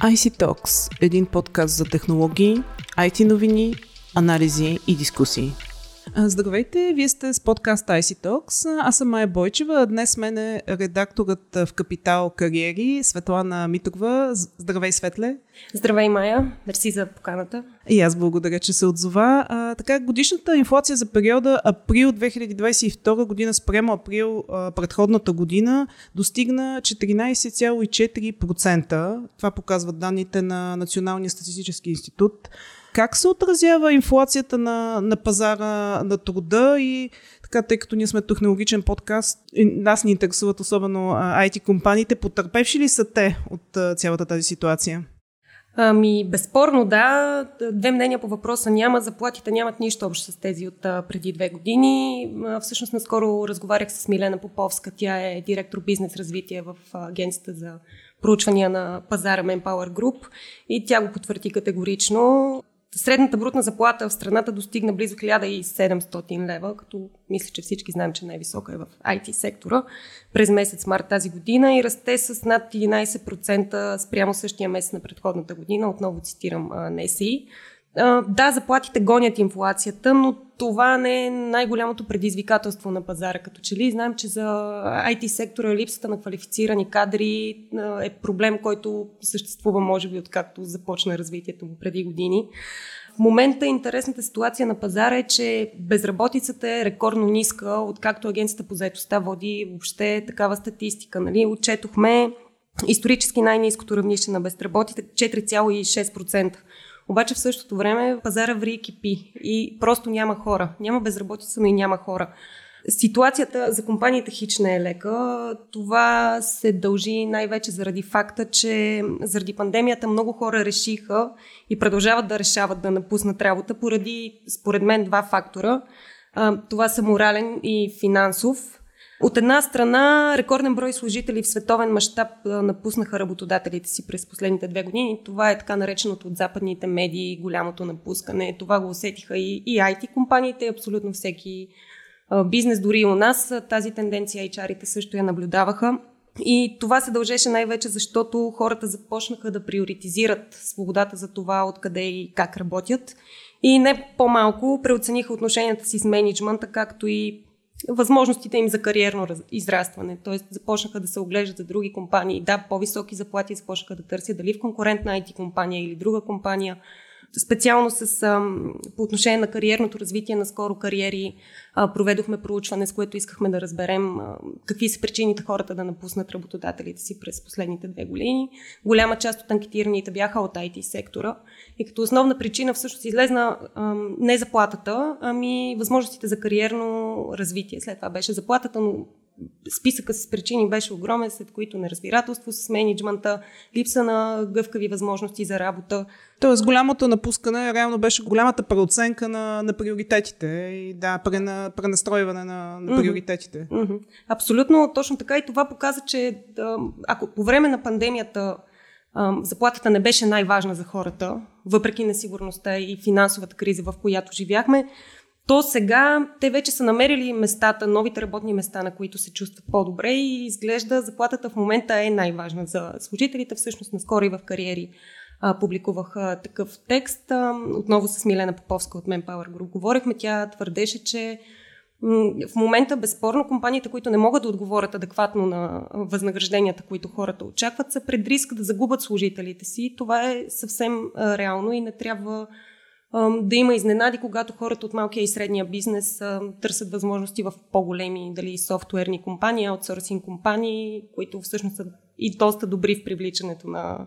IC Talks – един подкаст за технологии, IT новини, анализи и дискусии. Здравейте, вие сте с подкаст IC Talks. Аз съм Майя Бойчева. Днес мен е редакторът в Капитал Кариери, Светлана Митрова. Здравей, Светле. Здравей, Майя. Мерси за поканата. И аз благодаря, че се отзова. А, така, годишната инфлация за периода април 2022 година спрямо април а, предходната година достигна 14,4%. Това показват данните на Националния статистически институт. Как се отразява инфлацията на, на пазара на труда и така, тъй като ние сме технологичен подкаст, нас ни интересуват особено IT компаниите, потърпевши ли са те от цялата тази ситуация? Ами, безспорно да. Две мнения по въпроса няма. Заплатите нямат нищо общо с тези от преди две години. Всъщност, наскоро разговарях с Милена Поповска. Тя е директор бизнес развитие в агенцията за проучвания на пазара Manpower Group и тя го потвърди категорично. Средната брутна заплата в страната достигна близо 1700 лева, като мисля, че всички знаем, че най-висока е в IT сектора през месец март тази година и расте с над 11% спрямо същия месец на предходната година. Отново цитирам НСИ. Да, заплатите гонят инфлацията, но това не е най-голямото предизвикателство на пазара. Като че ли знаем, че за IT сектора липсата на квалифицирани кадри е проблем, който съществува, може би, откакто започна развитието му преди години. В момента интересната ситуация на пазара е, че безработицата е рекордно ниска, откакто агенцията по заедостта води въобще такава статистика. Нали? Отчетохме исторически най-низкото равнище на безработите 4,6%. Обаче в същото време пазара ври и кипи и просто няма хора. Няма безработица, но и няма хора. Ситуацията за компаниите хич не е лека. Това се дължи най-вече заради факта, че заради пандемията много хора решиха и продължават да решават да напуснат работа поради, според мен, два фактора. Това са морален и финансов. От една страна, рекорден брой служители в световен мащаб напуснаха работодателите си през последните две години. Това е така нареченото от западните медии голямото напускане. Това го усетиха и, и IT компаниите, абсолютно всеки бизнес, дори и у нас. Тази тенденция HR-ите също я наблюдаваха. И това се дължеше най-вече, защото хората започнаха да приоритизират свободата за това откъде и как работят. И не по-малко преоцениха отношенията си с менеджмента, както и възможностите им за кариерно израстване. Тоест започнаха да се оглеждат за други компании. Да, по-високи заплати започнаха да търсят дали в конкурентна IT компания или друга компания специално с, по отношение на кариерното развитие на скоро кариери, проведохме проучване, с което искахме да разберем какви са причините хората да напуснат работодателите си през последните две години. Голяма част от анкетираните бяха от IT сектора и като основна причина всъщност излезна не заплатата, ами възможностите за кариерно развитие. След това беше заплатата, но списъка с причини беше огромен, след които неразбирателство с менеджмента, липса на гъвкави възможности за работа. Тоест голямото напускане реално беше голямата преоценка на, на приоритетите и да, прена, пренастройване на, на приоритетите. Mm-hmm. Mm-hmm. Абсолютно точно така и това показа, че да, ако по време на пандемията заплатата не беше най-важна за хората, въпреки несигурността и финансовата криза, в която живяхме, то сега те вече са намерили местата, новите работни места, на които се чувстват по-добре и изглежда заплатата в момента е най-важна за служителите. Всъщност наскоро и в кариери а, публикувах а, такъв текст. А, отново с Милена Поповска от Manpower Group говорихме. Тя твърдеше, че в момента, безспорно, компаниите, които не могат да отговорят адекватно на възнагражденията, които хората очакват, са пред риск да загубят служителите си. Това е съвсем реално и не трябва да има изненади, когато хората от малкия и средния бизнес търсят възможности в по-големи, дали софтуерни компании, аутсорсинг компании, които всъщност са и доста добри в привличането на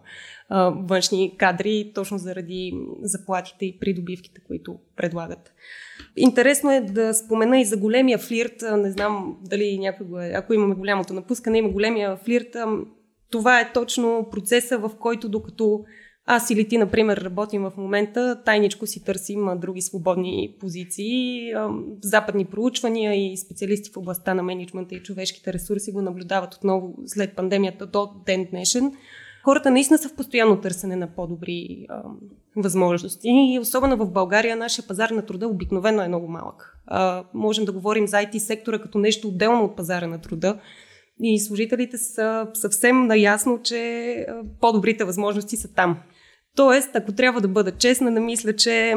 външни кадри, точно заради заплатите и придобивките, които предлагат. Интересно е да спомена и за големия флирт. Не знам дали някой го е, ако имаме голямото напускане, има големия флирт. Това е точно процеса, в който докато аз или ти, например, работим в момента, тайничко си търсим други свободни позиции. Западни проучвания и специалисти в областта на менеджмента и човешките ресурси го наблюдават отново след пандемията до ден днешен. Хората наистина са в постоянно търсене на по-добри възможности и особено в България нашия пазар на труда обикновено е много малък. А, можем да говорим за IT сектора като нещо отделно от пазара на труда и служителите са съвсем наясно, че по-добрите възможности са там. Тоест, ако трябва да бъда честна, да мисля, че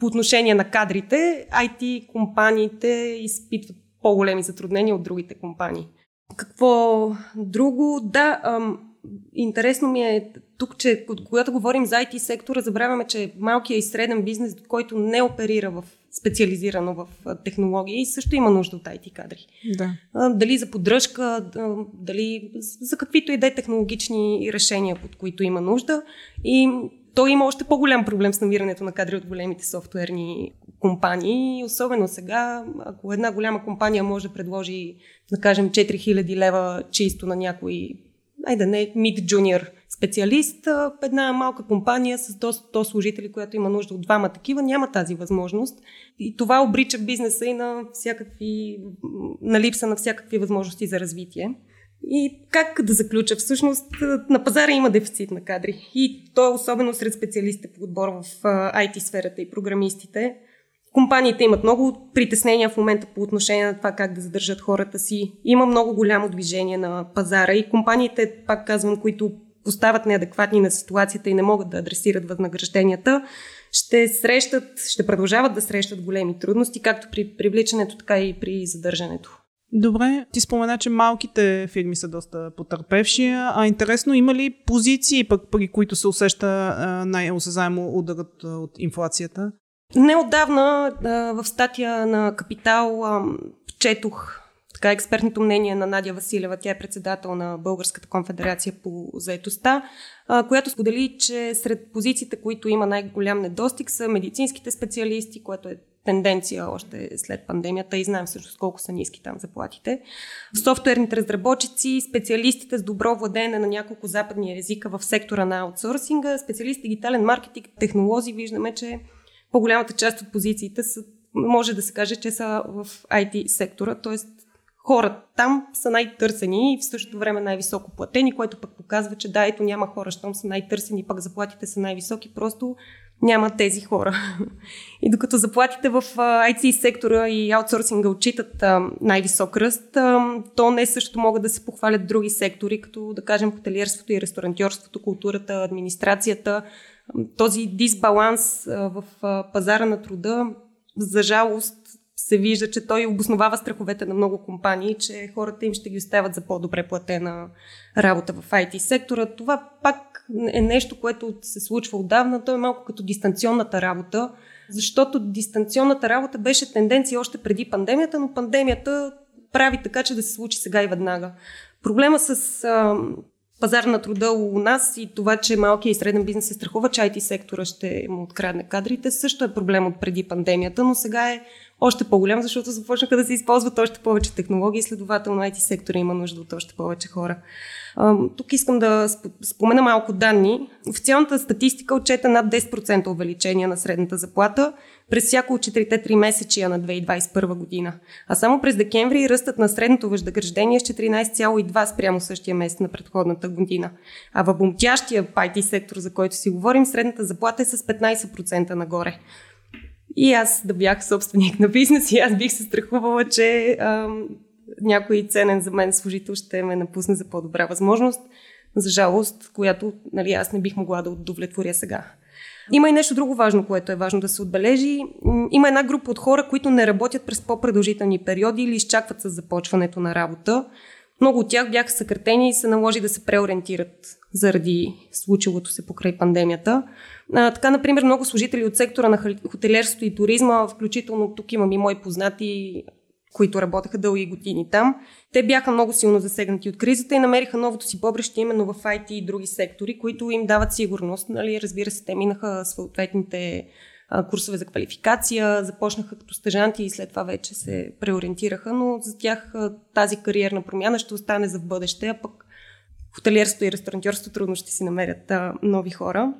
по отношение на кадрите, IT компаниите изпитват по-големи затруднения от другите компании. Какво друго? Да, ам, интересно ми е тук, че когато говорим за IT сектора, забравяме, че малкият и среден бизнес, който не оперира в специализирано в технологии, също има нужда от IT кадри. Да. Дали за поддръжка, дали за каквито и да е технологични решения, под които има нужда. И той има още по-голям проблем с намирането на кадри от големите софтуерни компании. Особено сега, ако една голяма компания може да предложи, да кажем, 4000 лева чисто на някой, айде не, mid-junior специалист, една малка компания с до 100 служители, която има нужда от двама такива, няма тази възможност. И това обрича бизнеса и на всякакви, на липса на всякакви възможности за развитие. И как да заключа? Всъщност на пазара има дефицит на кадри. И то е особено сред специалистите по отбор в IT сферата и програмистите. Компаниите имат много притеснения в момента по отношение на това как да задържат хората си. Има много голямо движение на пазара и компаниите, пак казвам, които поставят неадекватни на ситуацията и не могат да адресират възнагражденията, ще срещат, ще продължават да срещат големи трудности, както при привличането, така и при задържането. Добре, ти спомена, че малките фирми са доста потърпевши, а интересно има ли позиции, пък при които се усеща най-осезаемо ударът от инфлацията? Неодавна в статия на Капитал четох така експертното мнение на Надя Василева, тя е председател на Българската конфедерация по заетостта, която сподели, че сред позициите, които има най-голям недостиг са медицинските специалисти, което е тенденция още след пандемията и знаем всъщност колко са ниски там заплатите. Софтуерните разработчици, специалистите с добро владеене на няколко западни езика в сектора на аутсорсинга, специалисти дигитален маркетинг, технолози, виждаме, че по-голямата част от позициите са, може да се каже, че са в IT сектора, т.е. хората там са най-търсени и в същото време най-високо платени, което пък показва, че да, ето няма хора, щом са най-търсени, пък заплатите са най-високи, просто няма тези хора. И докато заплатите в IT сектора и аутсорсинга отчитат най-висок ръст, то не също могат да се похвалят други сектори, като да кажем хотелиерството и ресторантьорството, културата, администрацията. Този дисбаланс в пазара на труда, за жалост, се вижда, че той обосновава страховете на много компании, че хората им ще ги оставят за по-добре платена работа в IT сектора. Това пак е нещо, което се случва отдавна. То е малко като дистанционната работа, защото дистанционната работа беше тенденция още преди пандемията, но пандемията прави така, че да се случи сега и веднага. Проблема с а, пазар на труда у нас и това, че малкият и среден бизнес се страхува, че IT сектора ще му открадне кадрите, също е проблем от преди пандемията, но сега е още по-голям, защото започнаха да се използват още повече технологии, следователно IT сектора има нужда от още повече хора. Тук искам да спомена малко данни. Официалната статистика отчета над 10% увеличение на средната заплата през всяко от 4-3 месечия на 2021 година. А само през декември ръстът на средното възнаграждение е с 14,2 спрямо същия месец на предходната година. А в бомтящия IT сектор, за който си говорим, средната заплата е с 15% нагоре. И аз да бях собственик на бизнес и аз бих се страхувала, че ам, някой ценен за мен служител ще ме напусне за по-добра възможност, за жалост, която нали, аз не бих могла да удовлетворя сега. Има и нещо друго важно, което е важно да се отбележи. Има една група от хора, които не работят през по-продължителни периоди или изчакват с започването на работа. Много от тях бяха съкратени и се наложи да се преориентират заради случилото се покрай пандемията. А, така, например, много служители от сектора на хотелерството и туризма, включително тук имам и мои познати, които работеха дълги години там. Те бяха много силно засегнати от кризата и намериха новото си побреще именно в IT и други сектори, които им дават сигурност. Нали? Разбира се, те минаха съответните курсове за квалификация, започнаха като стъжанти и след това вече се преориентираха, но за тях тази кариерна промяна ще остане за в бъдеще, а пък хотелиерство и ресторантьорство трудно ще си намерят нови хора.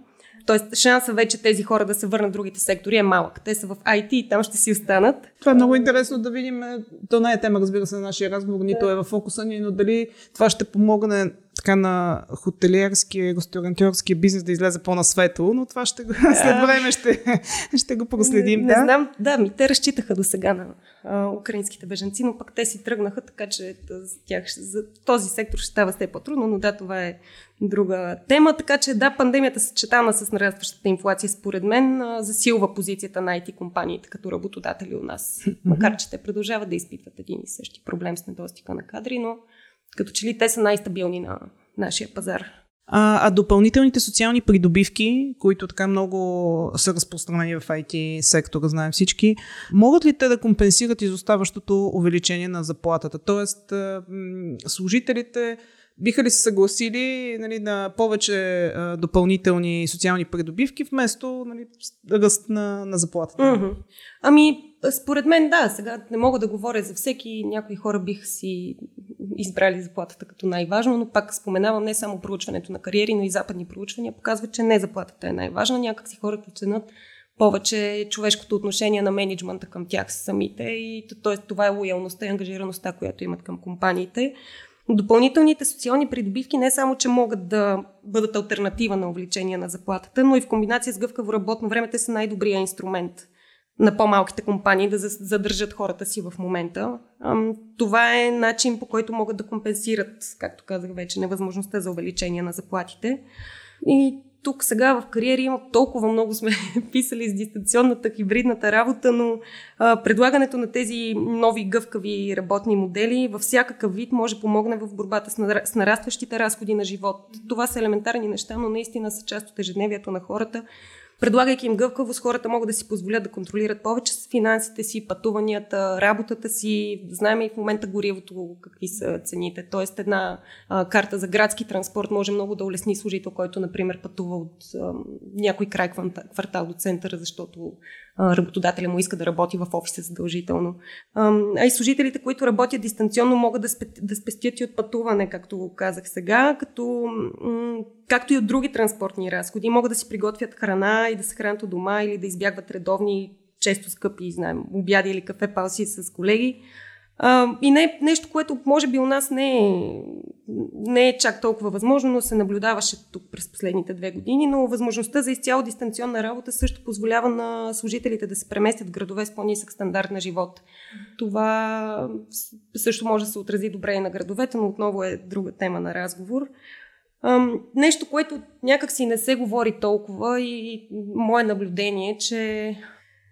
Тоест, шанса вече тези хора да се върнат в другите сектори е малък. Те са в IT и там ще си останат. Това е много интересно да видим. То не е тема, разбира се, на нашия разговор, нито е в фокуса ни, но дали това ще помогне така на хотелиерския и ресторантьорския бизнес да излезе по насветло, но това ще го, след време ще, ще го проследим. Не, да? не знам, да, ми те разчитаха до сега на а, украинските беженци, но пък те си тръгнаха, така че за, тях, за този сектор ще става все по-трудно, но да, това е друга тема. Така че да, пандемията съчетана с нарастващата инфлация, според мен, засилва позицията на IT компаниите като работодатели у нас. Макар, че те продължават да изпитват един и същи проблем с недостига на кадри, но като че ли те са най-стабилни на нашия пазар. А, а допълнителните социални придобивки, които така много са разпространени в IT сектора, знаем всички, могат ли те да компенсират изоставащото увеличение на заплатата? Тоест, служителите биха ли се съгласили нали, на повече а, допълнителни социални придобивки вместо нали, ръст на, на заплатата? Mm-hmm. Ами, според мен да, сега не мога да говоря за всеки, някои хора бих си избрали заплатата като най-важно, но пак споменавам не само проучването на кариери, но и западни проучвания показват, че не заплатата е най-важна. Някак си хората ценят повече човешкото отношение на менеджмента към тях самите и т.е. това е лоялността и ангажираността, която имат към компаниите. Допълнителните социални придобивки не само, че могат да бъдат альтернатива на увеличение на заплатата, но и в комбинация с гъвкаво работно време те са най-добрия инструмент на по-малките компании да задържат хората си в момента. Това е начин по който могат да компенсират, както казах вече, невъзможността за увеличение на заплатите. И тук сега в кариери има толкова много сме писали с дистанционната, хибридната работа, но а, предлагането на тези нови гъвкави работни модели във всякакъв вид може помогне в борбата с, с нарастващите разходи на живот. Това са елементарни неща, но наистина са част от ежедневието на хората. Предлагайки им гъвкавост, хората могат да си позволят да контролират повече с финансите си, пътуванията, работата си. Знаем и в момента горивото какви са цените. Тоест една а, карта за градски транспорт може много да улесни служител, който, например, пътува от а, някой край квартал до центъра, защото работодателя му иска да работи в офиса задължително. А и служителите, които работят дистанционно, могат да, спестят и от пътуване, както казах сега, като, както и от други транспортни разходи. Могат да си приготвят храна и да се хранят от дома или да избягват редовни, често скъпи, знаем, обяди или кафе палси с колеги. А, и не, нещо, което може би у нас не е, не е чак толкова възможно, но се наблюдаваше тук през последните две години, но възможността за изцяло дистанционна работа също позволява на служителите да се преместят в градове с по-нисък стандарт на живот. Това също може да се отрази добре и на градовете, но отново е друга тема на разговор. Нещо, което някак си не се говори толкова и мое наблюдение, е, че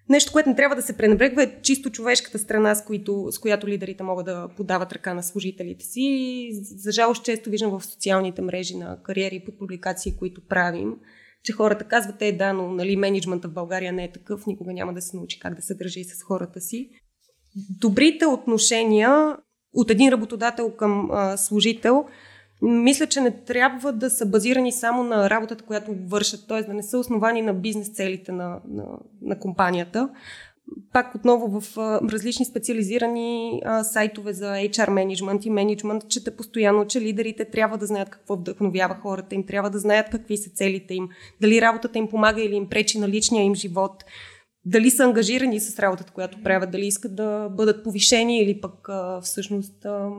Нещо, което не трябва да се пренебрегва е чисто човешката страна, с, които, с която лидерите могат да подават ръка на служителите си. За жалост често виждам в социалните мрежи на кариери и под публикации, които правим, че хората казват, е да, но нали, менеджмента в България не е такъв, никога няма да се научи как да се държи с хората си. Добрите отношения от един работодател към а, служител – мисля, че не трябва да са базирани само на работата, която вършат, т.е. да не са основани на бизнес целите на, на, на компанията. Пак отново в различни специализирани а, сайтове за HR менеджмент и менеджмент, чета постоянно, че лидерите трябва да знаят какво вдъхновява хората им, трябва да знаят какви са целите им, дали работата им помага или им пречи на личния им живот, дали са ангажирани с работата, която правят, дали искат да бъдат повишени или пък а, всъщност а,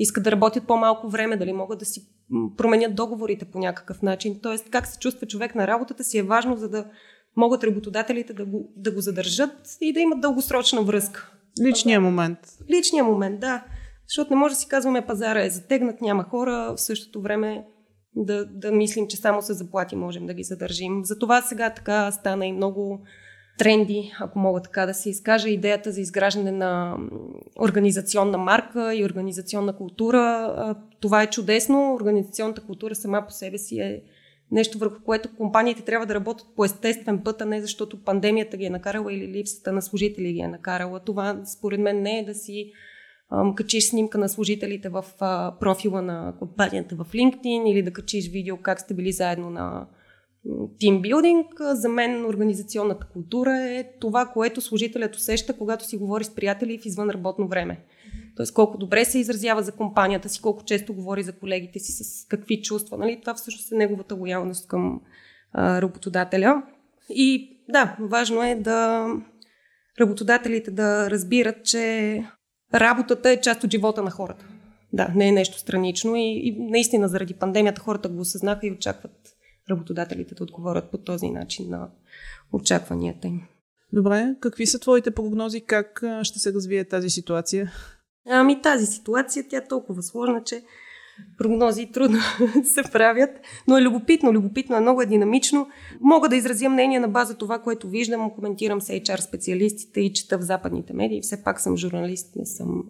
искат да работят по-малко време, дали могат да си променят договорите по някакъв начин. Тоест, как се чувства човек на работата си е важно, за да могат работодателите да го, да го задържат и да имат дългосрочна връзка. Личния момент. Личния момент, да. Защото не може да си казваме пазара е затегнат, няма хора, в същото време да, да мислим, че само с заплати можем да ги задържим. Затова сега така стана и много тренди, ако мога така да се изкажа, идеята за изграждане на организационна марка и организационна култура. Това е чудесно. Организационната култура сама по себе си е нещо върху което компаниите трябва да работят по естествен път, а не защото пандемията ги е накарала или липсата на служители ги е накарала. Това според мен не е да си качиш снимка на служителите в профила на компанията в LinkedIn или да качиш видео как сте били заедно на тимбилдинг, за мен организационната култура е това, което служителят усеща, когато си говори с приятели в извън работно време. Тоест колко добре се изразява за компанията си, колко често говори за колегите си, с какви чувства. Нали? Това всъщност е неговата лоялност към а, работодателя. И да, важно е да работодателите да разбират, че работата е част от живота на хората. да, не е нещо странично и, и наистина заради пандемията хората го осъзнаха и очакват работодателите да отговорят по този начин на очакванията им. Добре, какви са твоите прогнози, как ще се развие тази ситуация? Ами тази ситуация, тя е толкова сложна, че прогнози трудно се правят, но е любопитно, любопитно е много е динамично. Мога да изразя мнение на база това, което виждам, коментирам с HR специалистите и чета в западните медии. Все пак съм журналист, не съм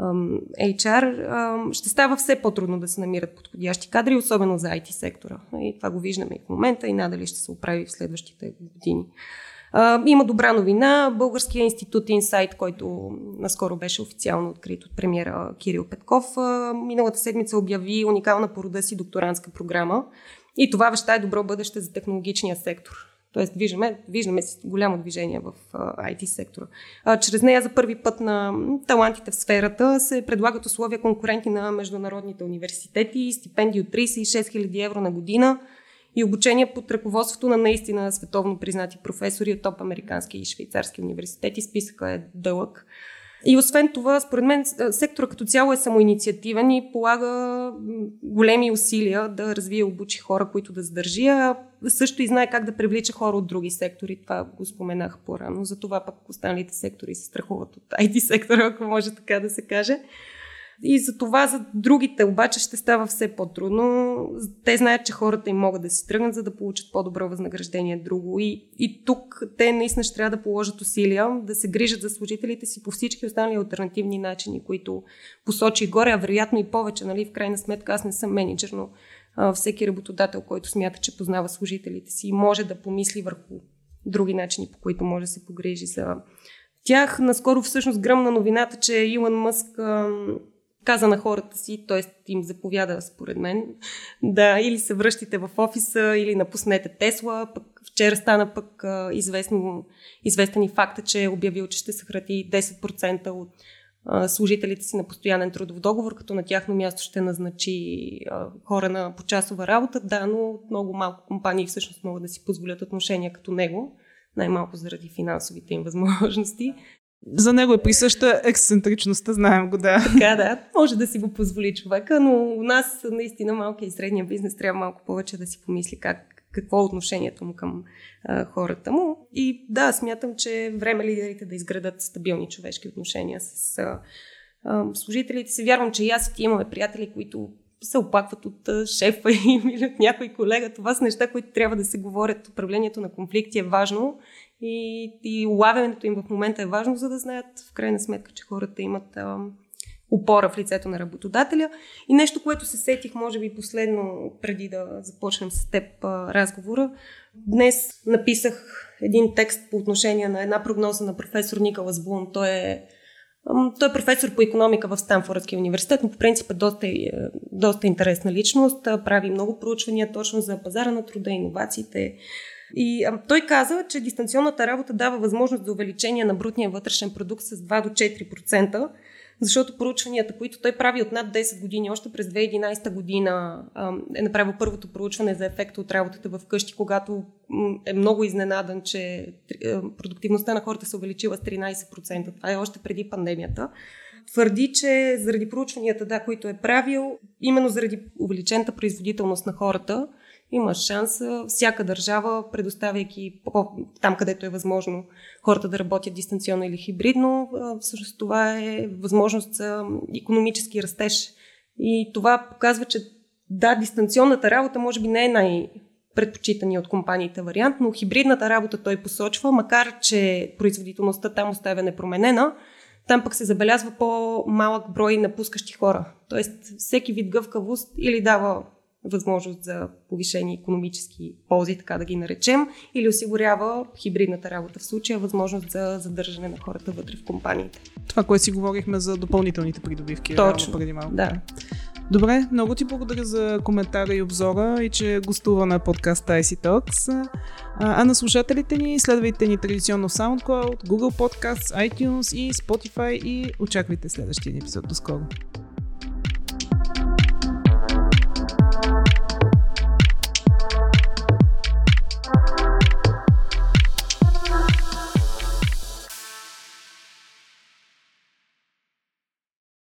HR. Ще става все по-трудно да се намират подходящи кадри, особено за IT сектора. И това го виждаме и в момента и надали ще се оправи в следващите години. Има добра новина. Българския институт Инсайт, който наскоро беше официално открит от премиера Кирил Петков, миналата седмица обяви уникална по рода си докторантска програма. И това веща е добро бъдеще за технологичния сектор. Тоест, виждаме, виждаме голямо движение в IT сектора. Чрез нея за първи път на талантите в сферата се предлагат условия конкуренти на международните университети, стипендии от 36 000 евро на година, и обучение под ръководството на наистина световно признати професори от топ американски и швейцарски университети. Списъка е дълъг. И освен това, според мен, сектора като цяло е самоинициативен и полага големи усилия да развие обучи хора, които да задържи, а също и знае как да привлича хора от други сектори. Това го споменах по-рано. Затова пък останалите сектори се страхуват от IT сектора, ако може така да се каже. И за това за другите обаче ще става все по-трудно. Те знаят, че хората им могат да си тръгнат, за да получат по-добро възнаграждение друго. И, и тук те наистина ще трябва да положат усилия да се грижат за служителите си по всички останали альтернативни начини, които посочи горе, а вероятно и повече. Нали? В крайна сметка аз не съм менеджер, но а, всеки работодател, който смята, че познава служителите си, може да помисли върху други начини, по които може да се погрижи за тях. Наскоро всъщност гръмна новината, че Илон Мъск каза на хората си, т.е. им заповяда според мен, да или се връщате в офиса, или напуснете Тесла. Пък вчера стана пък известно, известен и факта, че е обявил, че ще съкрати 10% от служителите си на постоянен трудов договор, като на тяхно място ще назначи хора на почасова работа. Да, но много малко компании всъщност могат да си позволят отношения като него, най-малко заради финансовите им възможности. За него е присъща ексцентричността, знаем го, да. Така, да. Може да си го позволи човека, но у нас наистина малкия и средния бизнес трябва малко повече да си помисли как, какво е отношението му към а, хората му. И да, смятам, че е време лидерите да изградат стабилни човешки отношения с а, а, служителите си. Вярвам, че и аз и ти имаме приятели, които се оплакват от шефа им или от някой колега. Това са неща, които трябва да се говорят. Управлението на конфликти е важно и, и улавянето им в момента е важно, за да знаят в крайна сметка, че хората имат а, опора в лицето на работодателя. И нещо, което се сетих, може би последно, преди да започнем с теб а, разговора. Днес написах един текст по отношение на една прогноза на професор Николас Блум. Той е той е професор по економика в Станфордския университет, но по принцип е доста, е, доста интересна личност. Прави много проучвания точно за пазара на труда, иновациите, и а, той каза, че дистанционната работа дава възможност за увеличение на брутния вътрешен продукт с 2 до 4%, защото проучванията, които той прави от над 10 години, още през 2011 година е направил първото проучване за ефекта от работата в къщи, когато е много изненадан, че продуктивността на хората се увеличила с 13%. Това е още преди пандемията твърди, че заради проучванията, да, които е правил, именно заради увеличената производителност на хората, има шанс всяка държава, предоставяйки там, където е възможно хората да работят дистанционно или хибридно, всъщност това е възможност за економически растеж. И това показва, че да, дистанционната работа може би не е най- предпочитания от компаниите вариант, но хибридната работа той посочва, макар че производителността там оставя непроменена, там пък се забелязва по-малък брой напускащи хора. Тоест всеки вид гъвкавост или дава възможност за повишени економически ползи, така да ги наречем, или осигурява хибридната работа в случая възможност за задържане на хората вътре в компаниите. Това, което си говорихме за допълнителните придобивки. Точно, преди малко. да. Добре, много ти благодаря за коментара и обзора и че гостува на подкаста IC Talks. А, на слушателите ни следвайте ни традиционно в SoundCloud, Google Podcasts, iTunes и Spotify и очаквайте следващия епизод. До скоро!